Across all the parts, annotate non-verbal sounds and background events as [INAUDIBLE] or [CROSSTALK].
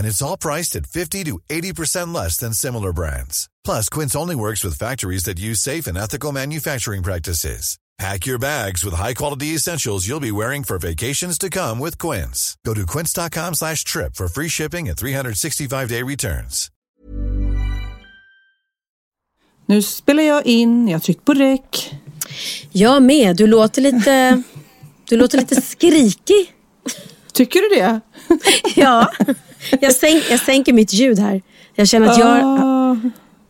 And it's all priced at 50 to 80% less than similar brands. Plus, Quince only works with factories that use safe and ethical manufacturing practices. Pack your bags with high-quality essentials you'll be wearing for vacations to come with Quince. Go to quince.com slash trip for free shipping and 365-day returns. Nu spelar jag in, jag har tryckt på räck. Jag med. Du låter lite, du låter lite skrikig. Tycker du det? Ja, jag, sänk, jag sänker mitt ljud här. Jag känner att jag... Ah.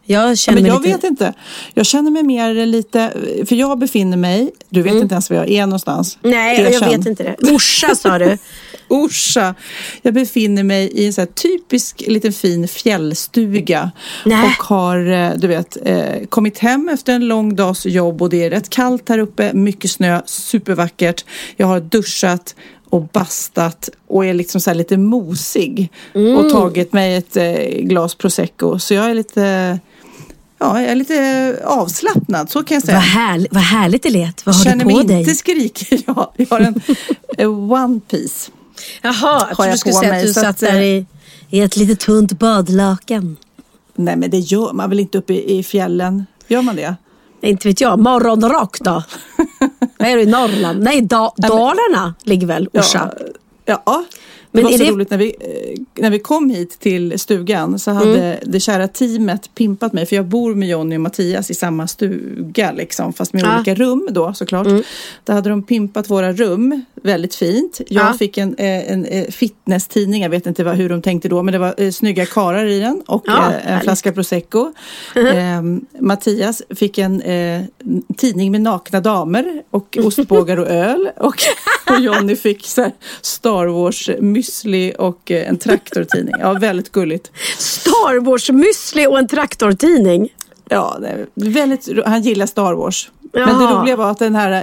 Jag Ja, känner men mig jag lite... vet inte. Jag känner mig mer lite, för jag befinner mig, du vet inte ens var jag är någonstans. Mm. Nej, jag Erkänn. vet inte det. Orsa sa du. [LAUGHS] Orsa. Jag befinner mig i en så typisk liten fin fjällstuga. Nej. Och har, eh, du vet, eh, kommit hem efter en lång dags jobb och det är rätt kallt här uppe, mycket snö, supervackert. Jag har duschat och bastat och är liksom så lite mosig. Mm. Och tagit mig ett eh, glas prosecco. Så jag är lite, ja, jag är lite avslappnad, så kan jag säga. Vad, härl, vad härligt det lät. Vad har Känner du på mig dig? inte skrikig. [LAUGHS] Jag, jag har en one piece. Jaha, jag trodde du skulle säga mig, att du så satt att, där eh, i, i ett litet tunt badlakan. Nej men det gör man väl inte uppe i, i fjällen? Gör man det? Inte vet jag. Morgonrock då? [LAUGHS] Vad är du i Norrland? Nej, da, Dalarna ligger väl Orsa? Ja. ja. Det Men var är så det- roligt när vi, eh, när vi kom hit till stugan så hade Mm. det kära teamet pimpat mig för jag bor med Jonny och Mattias i samma stuga liksom fast med Ja. olika rum då såklart. Då hade de pimpat våra rum väldigt fint. Jag Ja. fick en, eh, en eh, fitnesstidning, jag vet inte vad, hur de tänkte då men det var eh, snygga karar i den och Ja, eh, en flaska prosecco. Eh, Mattias fick en eh, tidning med nakna damer och ostbågar och öl. Och, och Jonny fick så här Star Wars müsli och eh, en traktortidning. Ja, väldigt gulligt. Star Wars müsli och en traktortidning. Ja, väldigt, han gillar Star Wars. Men det Jaha. roliga var att den här eh,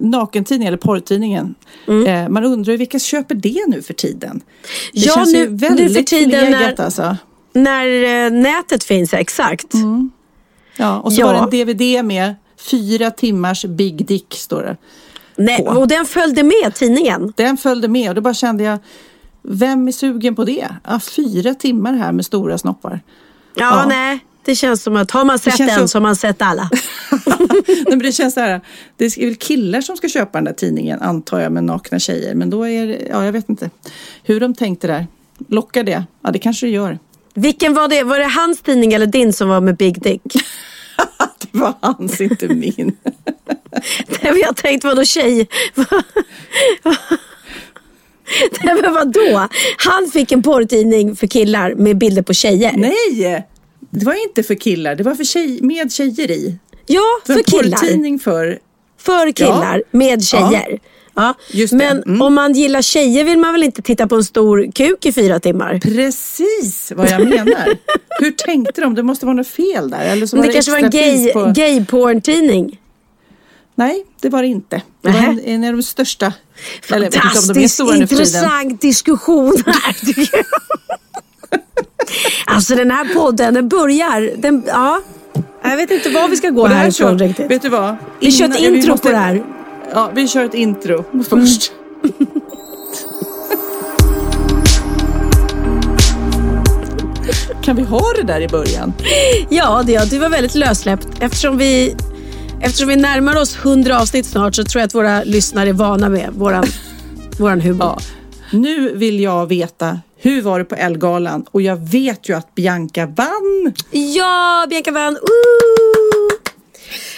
nakentidningen, eller porrtidningen, eh, man undrar ju vilka köper det nu för tiden? Det Mm. Ja, känns nu- ju nu väldigt för tiden när- alltså. När eh, nätet finns, exakt. Mm. Ja, och så Ja. var det en DVD med fyra timmars Big Dick, står det. Nej, på. och den följde med tidningen. Den följde med och då bara kände jag, vem är sugen på det? Ja, fyra timmar här med stora snoppar. Ja, Ja. nej. Det känns som att har man sett känns en som- så har man sett alla. [LAUGHS] Nej, men det känns så här, det är väl killar som ska köpa den där tidningen antar jag med nakna tjejer. Men då är det, ja jag vet inte hur de tänkte där. Lockar det? Ja det kanske det gör. Vilken var det? Var det hans tidning eller din som var med Big Dick? [LAUGHS] [LAUGHS] Det var hans, inte min. [LAUGHS] Nej, men jag tänkte vadå tjej? [LAUGHS] Nej men vadå? Han fick en porrtidning för killar med bilder på tjejer. Nej! Det var inte för killar, det var för tjej, med tjejer i. Ja, för en killar. porrtidning för För killar med tjejer. Ja. Just det. Men Mm. om man gillar tjejer vill man väl inte titta på en stor kuk i fyra timmar? Precis vad jag menar. [LAUGHS] Hur tänkte de? Det måste vara något fel där. Eller så Men var det kanske var en gay, på- gay porn-tidning. Nej, det var det inte. Det var en, en av de största. Eller de Fantastiskt för tiden. intressant diskussion här. [LAUGHS] Alltså den här podden, den börjar, den, ja. Jag vet inte var vi ska gå det härifrån riktigt. vet du vad? Vi kör ett intro måste- på det här. Ja, vi kör ett intro först. kan vi ha det där i början? Ja, det, ja, det var väldigt lössläppt. Eftersom vi, eftersom vi närmar oss 100 avsnitt snart så tror jag att våra lyssnare är vana med våran, våran humor. Ja. Nu vill jag veta, hur var det på Elgalan? Och jag vet ju att Bianca vann. Ja, Bianca vann! Ooh!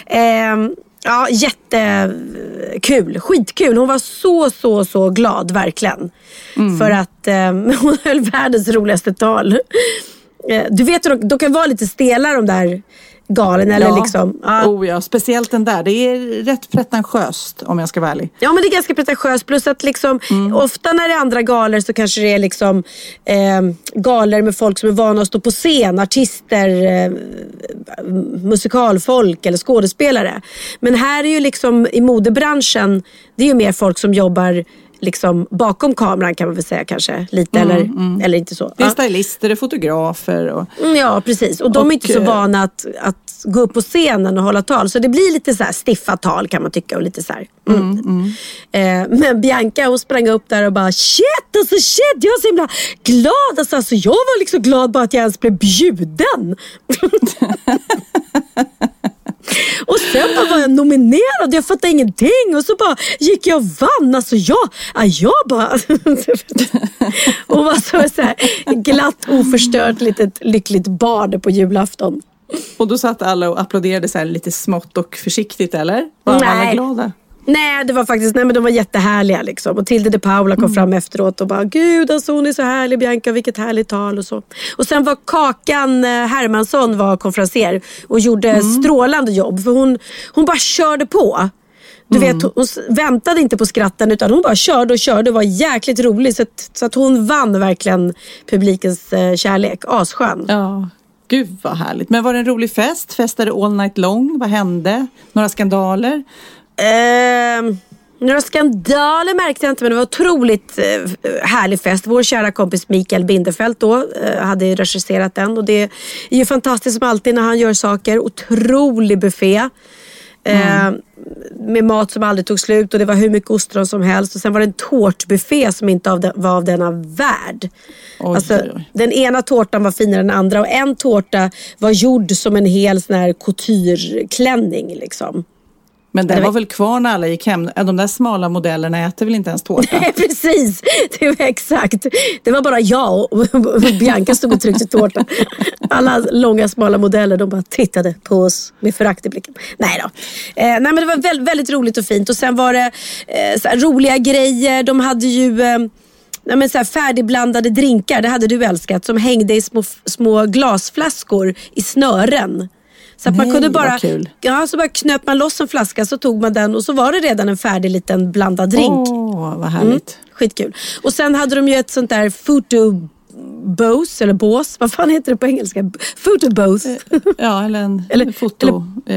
Ehm, Ja, jättekul. Skitkul. Hon var så, så, så glad verkligen. Mm. För att eh, [LAUGHS] hon höll världens roligaste tal. Eh, du vet, de, de kan vara lite stela de där galen. Eller ja. liksom, ja. Oh, ja, speciellt den där. Det är rätt pretentiöst om jag ska vara ärlig. Ja men det är ganska pretentiöst. Plus att liksom, ofta när det är andra galor så kanske det är liksom, eh, galor med folk som är vana att stå på scen. Artister, eh, musikalfolk eller skådespelare. Men här är ju liksom i modebranschen, det är ju mer folk som jobbar liksom bakom kameran kan man väl säga kanske. Lite eller, eller inte så. Det är stylister, det är fotografer och... Mm, Ja, precis. Och de är Och, inte så eh, vana att, att gå upp på scenen och hålla tal. Så det blir lite så stiffa tal kan man tycka. Och lite så här. Mm. Eh, men Bianca hon sprang upp där och bara shit alltså shit. Jag är så himla glad. Alltså, alltså, jag var liksom glad bara att jag ens blev bjuden. [LAUGHS] Och sen bara var jag nominerad, jag fattade ingenting och så bara gick jag och vann. Alltså jag, ja, jag bara... Hon var så, så här, glatt oförstört litet lyckligt barn på julafton. Och då satt alla och applåderade så lite smått och försiktigt eller? Var alla Nej. glada? Nej, det var faktiskt, nej men de var jättehärliga liksom. Och Tilde de Paula kom fram efteråt och bara, gud alltså hon är så härlig Bianca, vilket härligt tal och så. Och sen var Kakan eh, Hermansson var konferenser och gjorde strålande jobb. För hon, hon bara körde på. Du vet, hon väntade inte på skratten utan hon bara körde och körde och var jäkligt rolig. Så att, så att hon vann verkligen publikens eh, kärlek. Asskön. Ja, gud vad härligt. Men var det en rolig fest? Festade all night long? Vad hände? Några skandaler? Eh, några skandaler märkte jag inte men det var otroligt eh, härlig fest. Vår kära kompis Mikael Bindefeld då eh, hade regisserat den och det är ju fantastiskt som alltid när han gör saker. Otrolig buffé. Eh, med mat som aldrig tog slut och det var hur mycket ostron som helst. Och sen var det en tårtbuffé som inte av var av denna värld. Oj, alltså, oj. Den ena tårtan var finare än den andra och en tårta var gjord som en hel sån här coutureklänning. Liksom. Men den Det var- väl kvar när alla gick hem? De där smala modellerna äter väl inte ens tårta? [LAUGHS] Nej, precis. [LAUGHS] Det var exakt. Det var bara jag och Bianca stod och tryckte tårta. [LAUGHS] Alla långa smala modeller de bara tittade på oss med förakt i blicken. Nej då. Eh, nej, men det var väldigt, väldigt roligt och fint. Och sen var det eh, roliga grejer. De hade ju eh, Nej, men så här färdigblandade drinkar, det hade du älskat, som hängde i små, små glasflaskor i snören. Så att man Nej, kunde bara, ja, så bara knöp man loss en flaska så tog man den och så var det redan en färdig liten blandad drink. Åh, vad härligt. Skitkul. Och sen hade de ju ett sånt där photo bose eller bås. Vad fan heter det på engelska? Photo bose. Ja, eller en [LAUGHS] Eller- foto... eh,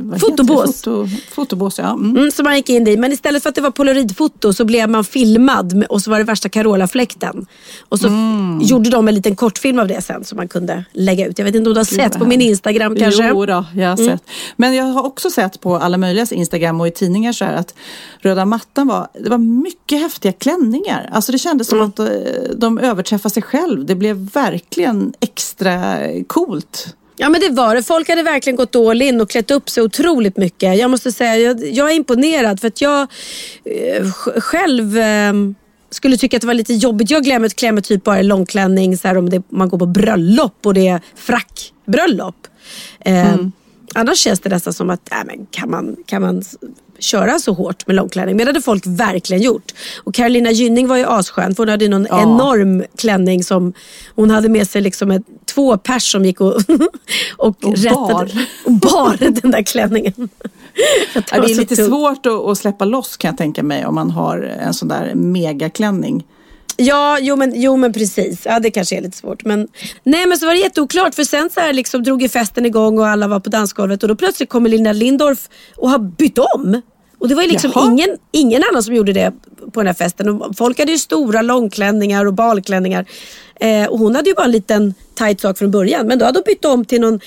vad heter Fotobås. Foto, fotobås, ja. Mm. Mm, som man gick in i. Men istället för att det var polaroidfoto så blev man filmad med- och så var det värsta Carola-fläkten. Och så f- gjorde de en liten kortfilm av det sen som man kunde lägga ut. Jag vet inte om du har sett på min. Instagram kanske? Jo då, jag har sett. Men jag har också sett på alla möjliga Instagram och i tidningar så här att röda mattan var, det var mycket häftiga klänningar. Alltså det kändes som att eh, de överträffade sig själv. Det blev verkligen extra coolt. Ja men det var det. Folk hade verkligen gått all in och klätt upp sig otroligt mycket. Jag måste säga, jag, jag är imponerad för att jag eh, sj- själv eh, skulle tycka att det var lite jobbigt. Jag glömmer klär mig typ bara i långklänning så här, om det, man går på bröllop och det är frackbröllop. Eh, Annars känns det nästan som att, äh, men kan, man, kan man köra så hårt med långklänning? Men det hade folk verkligen gjort. Och Carolina Gynning var ju asskön för hon hade någon Ja. enorm klänning som hon hade med sig liksom ett, två pers som gick och, [LAUGHS] och, Och rättade bar. [LAUGHS] och bar den där klänningen. [LAUGHS] Att Ja, det är lite tungt. svårt att, att släppa loss kan jag tänka mig om man har en sån där megaklänning. Ja, jo men, jo men precis. Ja, det kanske är lite svårt. Men, nej men så var det jätteoklart för sen så här liksom drog ju festen igång och alla var på dansgolvet och då plötsligt kommer Linda Lindorff och har bytt om. Och det var ju liksom Jaha. ingen, ingen annan som gjorde det på den här festen. Och folk hade ju stora långklänningar och balklänningar. Eh, och hon hade ju bara en liten tight sak från början. Men då hade hon bytt om till någon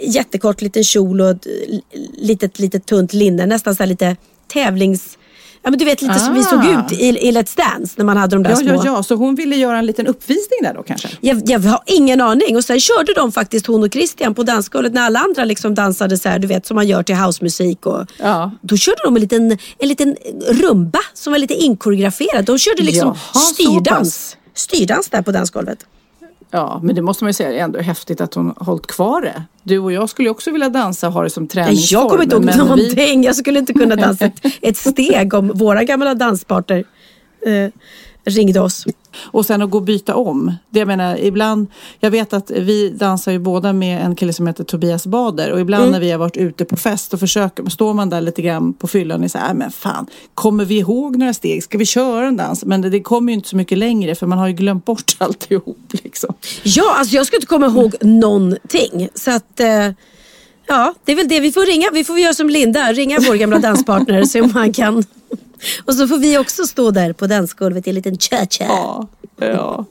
jättekort liten kjol och ett eh, litet, litet tunt linne. Nästan så här lite tävlings... Ja men du vet lite som vi såg Ah. ut i, i Let's Dance när man hade de där Ja, små. ja, ja, så hon ville göra en liten uppvisning där då kanske? Jag, jag har ingen aning. Och sen körde de faktiskt hon och Christian på dansgolvet när alla andra liksom dansade så här, du vet som man gör till housemusik. Och, Ja. Då körde de en liten, en liten rumba som var lite inkoreograferad. De körde liksom Jaha, styrdans. Styrdans där på dansgolvet. Ja, men det måste man ju säga är ändå häftigt att hon har hållit kvar det. Du och jag skulle också vilja dansa och ha det som träningsform. Jag kommer inte ihåg men vi- någonting. Jag skulle inte kunna dansa ett, ett [LAUGHS] steg om våra gamla danspartner eh, ringde oss. Och sen att gå och byta om. Det jag menar, ibland, jag vet att vi dansar ju båda med en kille som heter Tobias Bader och ibland Mm. när vi har varit ute på fest och försöker, står man där lite grann på fyllan och så här, "Äh, men fan, kommer vi ihåg några steg? Ska vi köra en dans? Men det, det kommer ju inte så mycket längre för man har ju glömt bort [LAUGHS] alltihop liksom. Ja, alltså jag skulle inte komma ihåg någonting. Så att, eh, ja, det är väl det. Vi får ringa. Vi får göra som Linda, ringa vår gamla danspartner och [LAUGHS] se om han kan. [LAUGHS] Och så får vi också stå där på dansgolvet i en liten cha-cha. Ja, ja.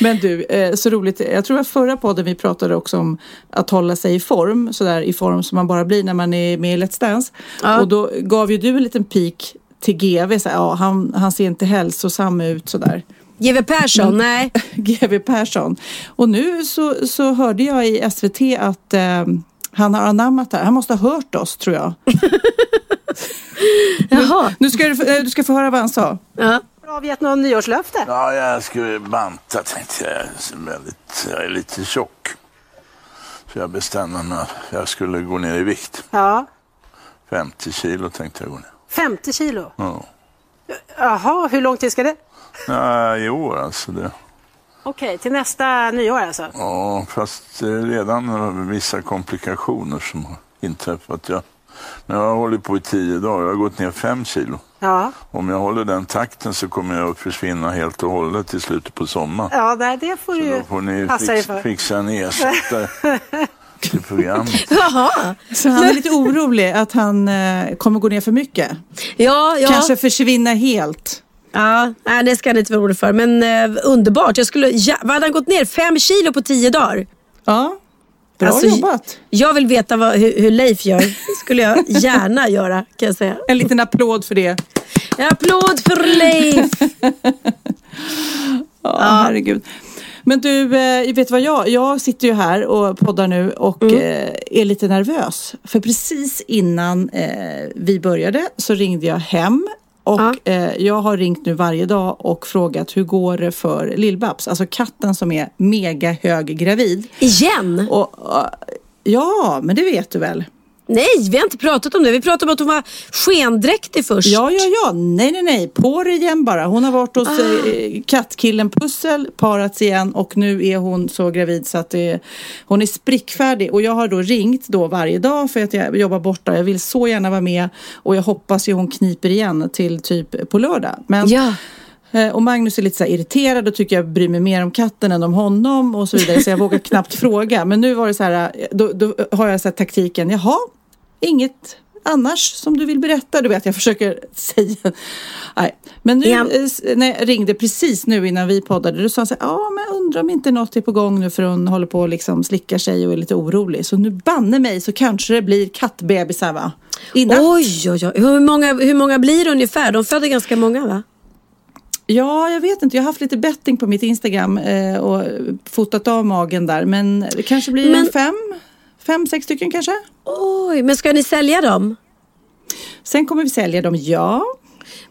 Men du, eh, så roligt. Jag tror att förra podden vi pratade också om att hålla sig i form, sådär i form som man bara blir när man är med i Let's Dance. Ja. Och då gav ju du en liten pik till GV, så här, ja, han, han ser inte hälsosam ut sådär. GW Persson, nej. [LAUGHS] GV Persson. Och nu så, så hörde jag i SVT att eh, han har anammat det här. Han måste ha hört oss tror jag. [LAUGHS] Jaha. Nu ska du, eh, du ska få höra vad han sa. Ja. avgett någon nyårslöfte? Ja, jag skulle banta tänkte jag. Jag är, väldigt, jag är lite tjock. Så jag bestämde mig att jag skulle gå ner i vikt. Ja. 50 kilo tänkte jag gå ner. 50 kilo? Ja. Jaha, hur lång tid ska det? Ja, I år alltså. Det. Okej, till nästa nyår alltså? Ja, fast är redan vissa komplikationer som har inträffat. Jag, nu har jag hållit på i tio dagar. Jag har gått ner fem kilo. Ja, Om jag håller den takten så kommer jag att försvinna helt och hållet i slutet på sommaren. ja nej, det får Så du då får ni passa fix, för. fixa en ersättare [LAUGHS] till programmet. Jaha. Så han är lite orolig att han eh, kommer gå ner för mycket. Ja, ja. Kanske försvinna helt. Ja, nej, det ska han inte vara orolig för. Men eh, underbart. Jag skulle, ja, vad hade han gått ner? Fem kilo på tio dagar? Ja, bra Alltså, jobbat. Jag vill veta vad, hur, hur Leif gör. Skulle jag [LAUGHS] gärna göra kan jag säga. En liten applåd för det. En applåd för Leif! [LAUGHS] Ja, herregud. Men du, eh, vet vad jag, jag sitter ju här och poddar nu och eh, är lite nervös. För precis innan eh, vi började så ringde jag hem och Ja. eh, jag har ringt nu varje dag och frågat hur går det för Lill-Babs, alltså katten som är mega höggravid. Igen? Och, eh, ja, men det vet du väl? Nej, vi har inte pratat om det. Vi pratade om att hon var skendräktig först. Ja, ja, ja. Nej, nej, nej. På det igen bara. Hon har varit hos eh, kattkillen Pussel, parats igen och nu är hon så gravid så att det, hon är sprickfärdig. Och jag har då ringt då varje dag för att jag jobbar borta. Jag vill så gärna vara med och jag hoppas ju hon kniper igen till typ på lördag. Men, Ja. eh, Och Magnus är lite så irriterad och tycker jag bryr mig mer om katten än om honom och så vidare. Så jag vågar knappt [LAUGHS] fråga. Men nu var det så här, eh, då, då har jag så taktiken, jaha, inget annars som du vill berätta? Du vet, jag försöker [LAUGHS] säga. Nej. Men nu Igen. eh, jag ringde precis nu innan vi poddade, då sa så här, ja men jag undrar om inte något är på gång nu för hon håller på och liksom slickar sig och är lite orolig. Så nu banne mig så kanske det blir kattbebisar va? I natt. Oj, oj, oj. Hur många, hur många blir det ungefär? De födde ganska många va? Ja, jag vet inte. Jag har haft lite betting på mitt Instagram eh, och fotat av magen där. Men det kanske blir Men- en fem, fem, sex stycken kanske. Oj, men ska ni sälja dem? Sen kommer vi sälja dem, ja.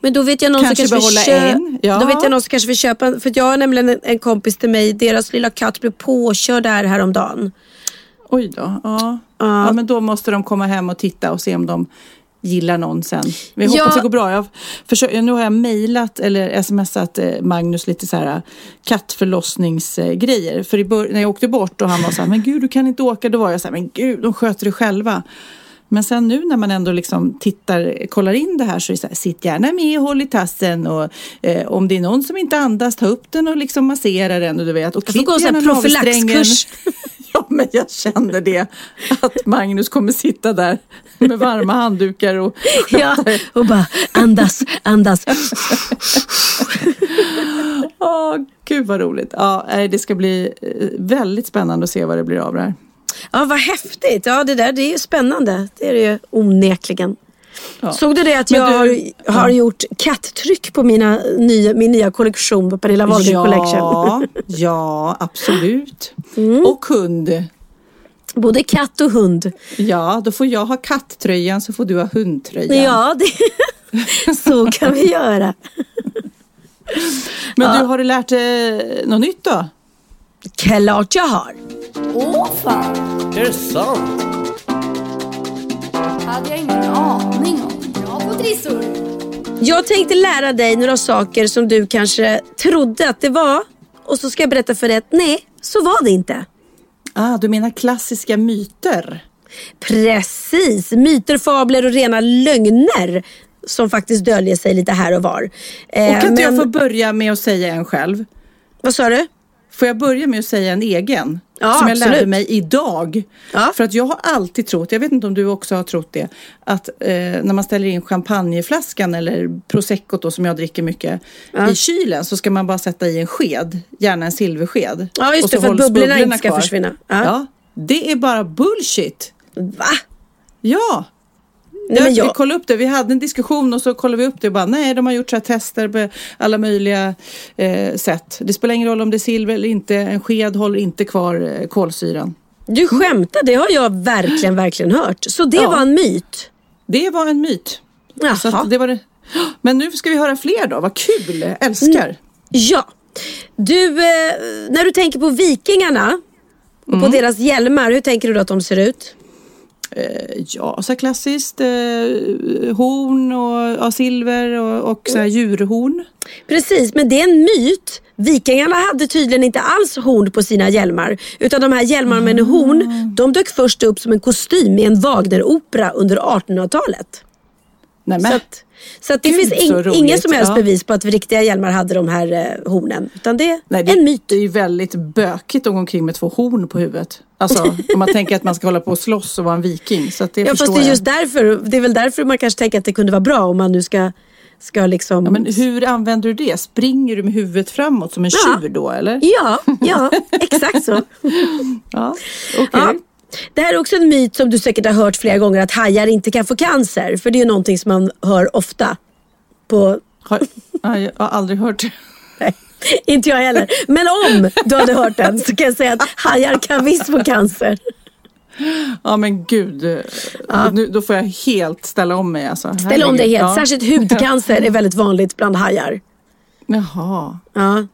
Men då vet jag någon Kanske som kanske vill en, ja. Då vet jag någon som kanske vill köpa. För jag har nämligen en, en kompis till mig. Deras lilla katt blev påkörd här häromdagen. Oj då. Ja. Ja. ja, men då måste de komma hem och titta och se om de gillar någon sen. Vi hoppas Ja. det går bra. Jag försöker, nu har jag mejlat eller smsat eh, Magnus lite så här kattförlossningsgrejer. För när jag åkte bort och han var så här, men gud du kan inte åka. Då var jag så här, men gud de sköter det själva. Men sen nu när man ändå liksom tittar, kollar in det här så är det så här, sitt gärna med och håll i tassen och eh, om det är någon som inte andas, ta upp den och liksom massera den och du vet. Och här gärna navelsträngen. [LAUGHS] [LAUGHS] Ja, men jag känner det. Att Magnus kommer sitta där med varma handdukar och Ja, och bara andas, andas. [LAUGHS] Åh, gud vad roligt. Ja, det ska bli eh, väldigt spännande att se vad det blir av det här. Ja, vad häftigt. Ja, det där det är ju spännande. Det är det ju onekligen. Ja. Såg du det att Men jag du- har, har gjort katttryck på mina nya, min nya kollektion på Pernilla Wahlgren Collection? Ja, [LAUGHS] ja, absolut. Mm. Och hund. Både katt och hund. Ja, då får jag ha katttröjan så får du ha hundtröjan. Ja, det, [LAUGHS] så kan vi göra. Men du, har du lärt dig något nytt då? Klart jag har. Åh fan, Är det sant? Hade jag ingen aning om. Bra på trissor. Jag tänkte lära dig några saker som du kanske trodde att det var. Och så ska jag berätta för dig att nej, så var det inte. Ah, du menar klassiska myter? Precis, myter, fabler och rena lögner som faktiskt döljer sig lite här och var. Eh, Och kan inte jag men- få börja med att säga en själv? Vad sa du? Får jag börja med att säga en egen? Ja, som jag lärde absolut. mig idag. Ja. För att jag har alltid trott, jag vet inte om du också har trott det, att eh, när man ställer in champagneflaskan eller proseccot då, som jag dricker mycket i kylen så ska man bara sätta i en sked, gärna en silversked. Ja, just det, för att bubblorna inte ska försvinna. Ja. Ja. det är bara bullshit. Va? Ja, Nej, men jag, jag, kollade upp det. Vi hade en diskussion och så kollade vi upp det och bara nej, de har gjort så här tester på alla möjliga eh, sätt. Det spelar ingen roll om det är silver eller inte. En sked håller inte kvar eh, kolsyran. du skämtar, det har jag verkligen, verkligen hört. Så det Ja. var en myt? Det var en myt. Så Jaha. att det var det. Men nu ska vi höra fler då. Vad kul! Mm. Älskar. Ja. Du, eh, när du tänker på vikingarna och Mm. på deras hjälmar, hur tänker du då att de ser ut? Eh, ja, så här klassiskt. Eh, horn och ja, silver och, och så här djurhorn. Precis, men det är en myt. Vikingarna hade tydligen inte alls horn på sina hjälmar. Utan de här hjälmarna med Ah. horn, de dök först upp som en kostym i en Wagneropera under 1800-talet. Nej, Så att, så att det Gud, finns så ing, roligt. ingen som helst Ja. bevis på att riktiga hjälmar hade de här eh, hornen. Utan det är nej, det, en myt. det är ju väldigt bökigt att gå omkring med två horn på huvudet. Alltså om man tänker att man ska hålla på och slåss och vara en viking. Så det Ja, fast det är just därför. Det är väl därför man kanske tänker att det kunde vara bra om man nu ska, ska liksom... Ja, men hur använder du det? Springer du med huvudet framåt som en Ja. tjur då eller? Ja, ja, exakt så. [LAUGHS] Ja, okej. Ja. Det här är också en myt som du säkert har hört flera gånger att hajar inte kan få cancer. För det är ju någonting som man hör ofta. På, Har, ja, jag har aldrig hört det. nej, [LAUGHS] inte jag heller. Men om du hade hört den så kan jag säga att hajar kan visst få cancer. Ja men gud, nu, då får jag helt ställa om mig alltså. Ställ om dig helt. Ja. Särskilt hudcancer är väldigt vanligt bland hajar. Jaha. Ja.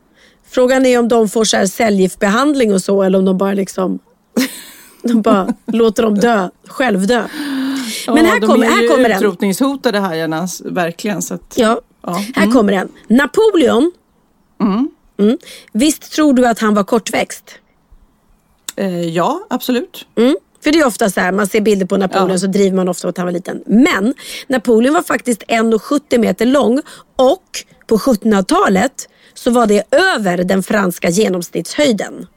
Frågan är om de får så här cellgiftbehandling och så eller om de bara liksom de bara [LAUGHS] låter dem dö, självdö. Men ja, här, de kommer, är här ju kommer den. utrotningshotade hajarna, verkligen. Så att, Ja. Ja. Här kommer den. Napoleon. Mm. Visst tror du att han var kortväxt? eh, ja, absolut. Mm. För det är ofta så här, man ser bilder på Napoleon Ja. så driver man ofta att han var liten. Men Napoleon var faktiskt 1,70 meter lång och på 1700-talet så var det över den franska genomsnittshöjden.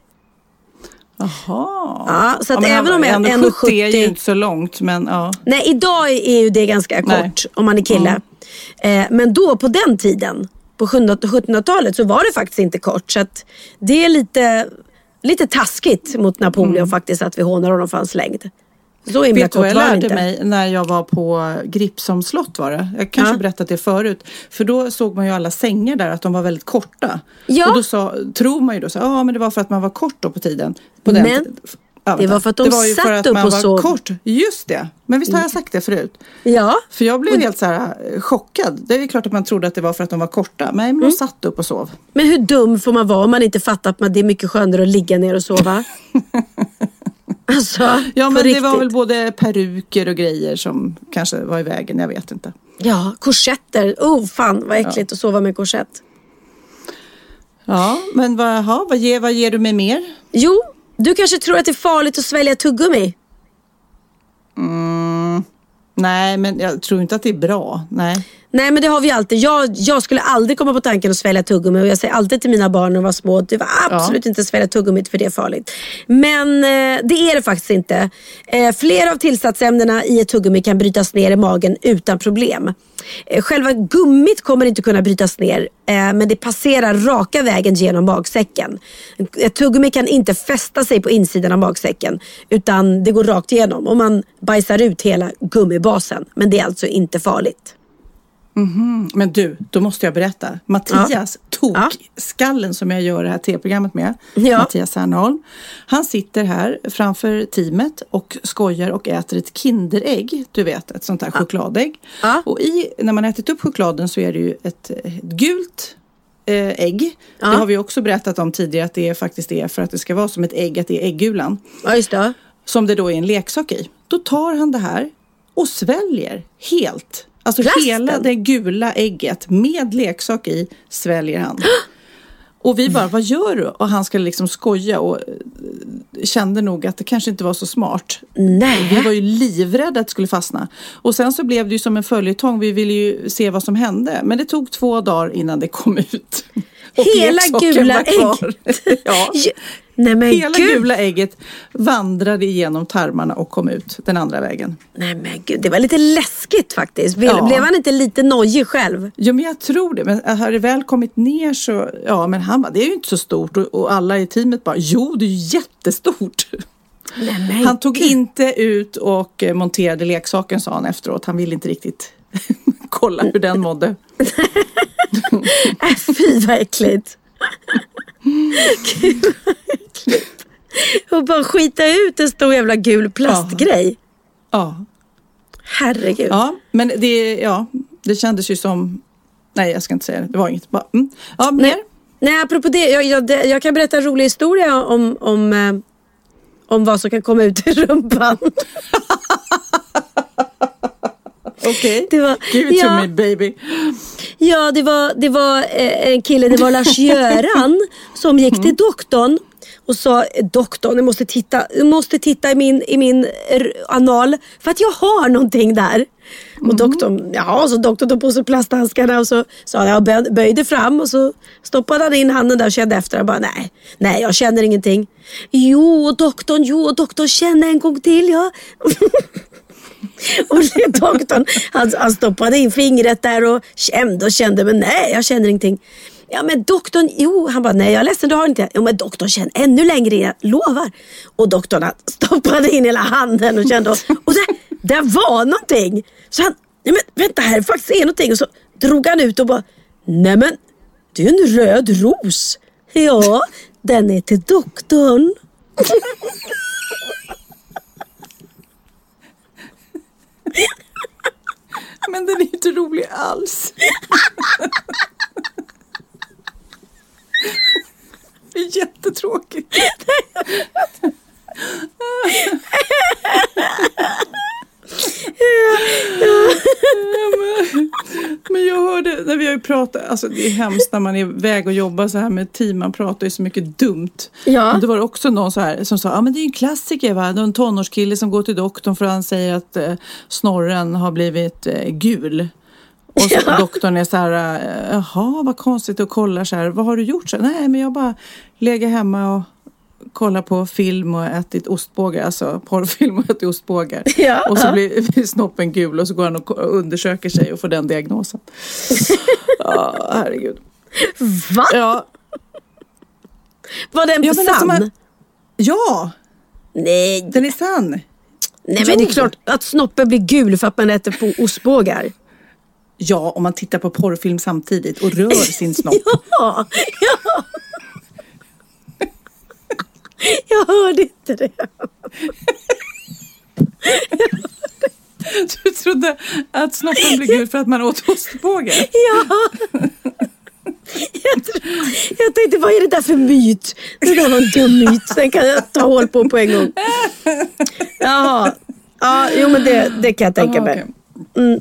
Jaha. Ja, så att men även om en- 1,70 är ju 1,70 inte så långt, men ja. Nej, idag är ju det ganska Nej. kort om man är kille. Eh, men då på den tiden, på 1700-talet så var det faktiskt inte kort. Så att det är lite, lite taskigt mot Napoleon faktiskt att vi hånar honom för hans längd. Så himla Vet du vad kort jag lärde inte. mig när jag var på Gripsholms slott var det? Jag kanske Ja. berättat det förut. För då såg man ju alla sängar där att de var väldigt korta. Ja. Och då sa, tror man ju då så ja men det var för att man var kort då på tiden. På den Men tiden. Ja, det var för att de det var ju satt för att upp man och var sov. kort. Just det. Men visst har jag sagt det förut? Ja, För jag blev helt så här eh, chockad. Det är klart att man trodde att det var för att de var korta. Nej, men Mm. de satt upp och sov. men hur dum får man vara om man inte fattar att man, det är mycket skönare att ligga ner och sova? [LAUGHS] alltså, Ja, men det riktigt. var väl både peruker och grejer som kanske var i vägen. Jag vet inte. Ja, korsetter. Oh, fan vad äckligt att sova med korsett. Ja, men vad, aha, vad, ger, vad ger du mig mer? Jo, du kanske tror att det är farligt att svälja tuggummi? Mm. Nej, men jag tror inte att det är bra. Nej. Nej men det har vi alltid. Jag, jag skulle aldrig komma på tanken att svälja tuggummi och jag säger alltid till mina barn när de var små att det var absolut inte svälja tuggummi för det är farligt. Men eh, det är det faktiskt inte. Eh, flera av tillsatsämnena i ett tuggummi kan brytas ner i magen utan problem. Eh, själva gummit kommer inte kunna brytas ner eh, men det passerar raka vägen genom magsäcken. Ett tuggummi kan inte fästa sig på insidan av magsäcken utan det går rakt igenom och man bajsar ut hela gummibasen. Men det är alltså inte farligt. Men du, då måste jag berätta. Mattias tokskallen som jag gör det här tv-programmet med. Ja. Mattias Serneholm. Han sitter här framför teamet och skojar och äter ett Kinderägg. Du vet, ett sånt här chokladägg. Ja. Och i, när man ätit upp chokladen så är det ju ett, ett gult eh, ägg. Ja. Det har vi också berättat om tidigare att det är faktiskt är för att det ska vara som ett ägg, att det är äggulan. Ja, just det. Som det då är en leksak i. Då tar han det här och sväljer helt. Alltså Plasten? hela det gula ägget med leksak i sväljer han. Och vi bara, vad gör du? Och han skulle liksom skoja och eh, kände nog att det kanske inte var så smart. Nej. Vi var ju livrädda att det skulle fastna. Och sen så blev det ju som en följetong. Vi ville ju se vad som hände. Men det tog två dagar innan det kom ut. Hela gula kvar. [LAUGHS] ja. Nej men Hela gud. gula ägget vandrade igenom tarmarna och kom ut den andra vägen. Nej men gud, det var lite läskigt faktiskt. Blev, Ja. blev han inte lite nojig själv? Jo men jag tror det. Men har det väl kommit ner så, ja men han bara, det är ju inte så stort. Och, och alla i teamet bara, jo det är ju jättestort. Nej, Han tog gud. inte ut och eh, monterade leksaken sa han efteråt. Han ville inte riktigt [LAUGHS] kolla hur den mådde. [LAUGHS] [LAUGHS] Äh, fy vad äckligt. Gud vad äckligt. Och bara skita ut en stor jävla gul plastgrej. Ja, Herregud. ja men det, ja, det kändes ju som, nej jag ska inte säga det, det var inget. Bara, mm. Ja, mer? Nej, nej, apropå det jag, jag, jag kan berätta en rolig historia om, om, eh, om vad som kan komma ut i rumpan. [LAUGHS] Okej, var- give it ja. to me baby. Ja, det var, det var eh, en kille, det var Lars-Göran [LAUGHS] som gick till doktorn och sa doktorn, jag måste titta, jag måste titta i min, i min anal för att jag har någonting där. Och doktorn, ja, så doktorn tog på sig plasthandskarna och så sa jag bö- böjde fram och så stoppade han in handen där och kände efter och bara nej, nej jag känner ingenting. Jo doktorn, jo doktorn känner en gång till ja. [LAUGHS] [LAUGHS] Och doktorn han, han stoppade in fingret där och kände och kände men nej jag känner ingenting. Ja men doktorn, jo han bara nej jag är ledsen du har inte. Jo men doktorn känner ännu längre jag lovar. Och doktorn han [LAUGHS] stoppade in hela handen och kände och, och där, där var någonting. Så han, nej men vänta här faktiskt är någonting och så drog han ut och bara nej men det är en röd ros. Ja den är till doktorn. [LAUGHS] Men den är inte rolig alls. Det är jättetråkigt. Men jag hörde, när vi har ju pratat, alltså det är hemskt när man är iväg och jobbar så här med team, man pratar ju så mycket dumt. Ja. Men det var också någon så här som sa, ja men det är ju en klassiker va, det är en tonårskille som går till doktorn för han säger att eh, snorren har blivit eh, gul. Och så Ja. doktorn är så här, eh, jaha vad konstigt och kollar så här, vad har du gjort? Så, Nej men jag bara legat hemma och kollat på film och ätit ostbågar, alltså porrfilm och ätit ostbågar. [LAUGHS] Ja. Och så blir, blir snoppen gul och så går han och undersöker sig och får den diagnosen. [LAUGHS] Ja, herregud. Va? Ja, Var den Ja, alltså, sann? man- ja Nej, den är sann. nej men det är Jo. klart att snoppen blir gul för att man äter på ostbågar. Ja, om man tittar på porrfilm samtidigt och rör [LAUGHS] sin snopp. Ja, ja. [LAUGHS] Jag hörde inte det. Du trodde att snoppen blev gul för att man åt ostbågar? [LAUGHS] Ja. Jag, tror, jag tänkte, vad är det där för myt? Det där var en dum myt. Den kan jag ta hål på på en gång. [LAUGHS] Jaha. Ja, jo men det, det kan jag tänka mig. okej.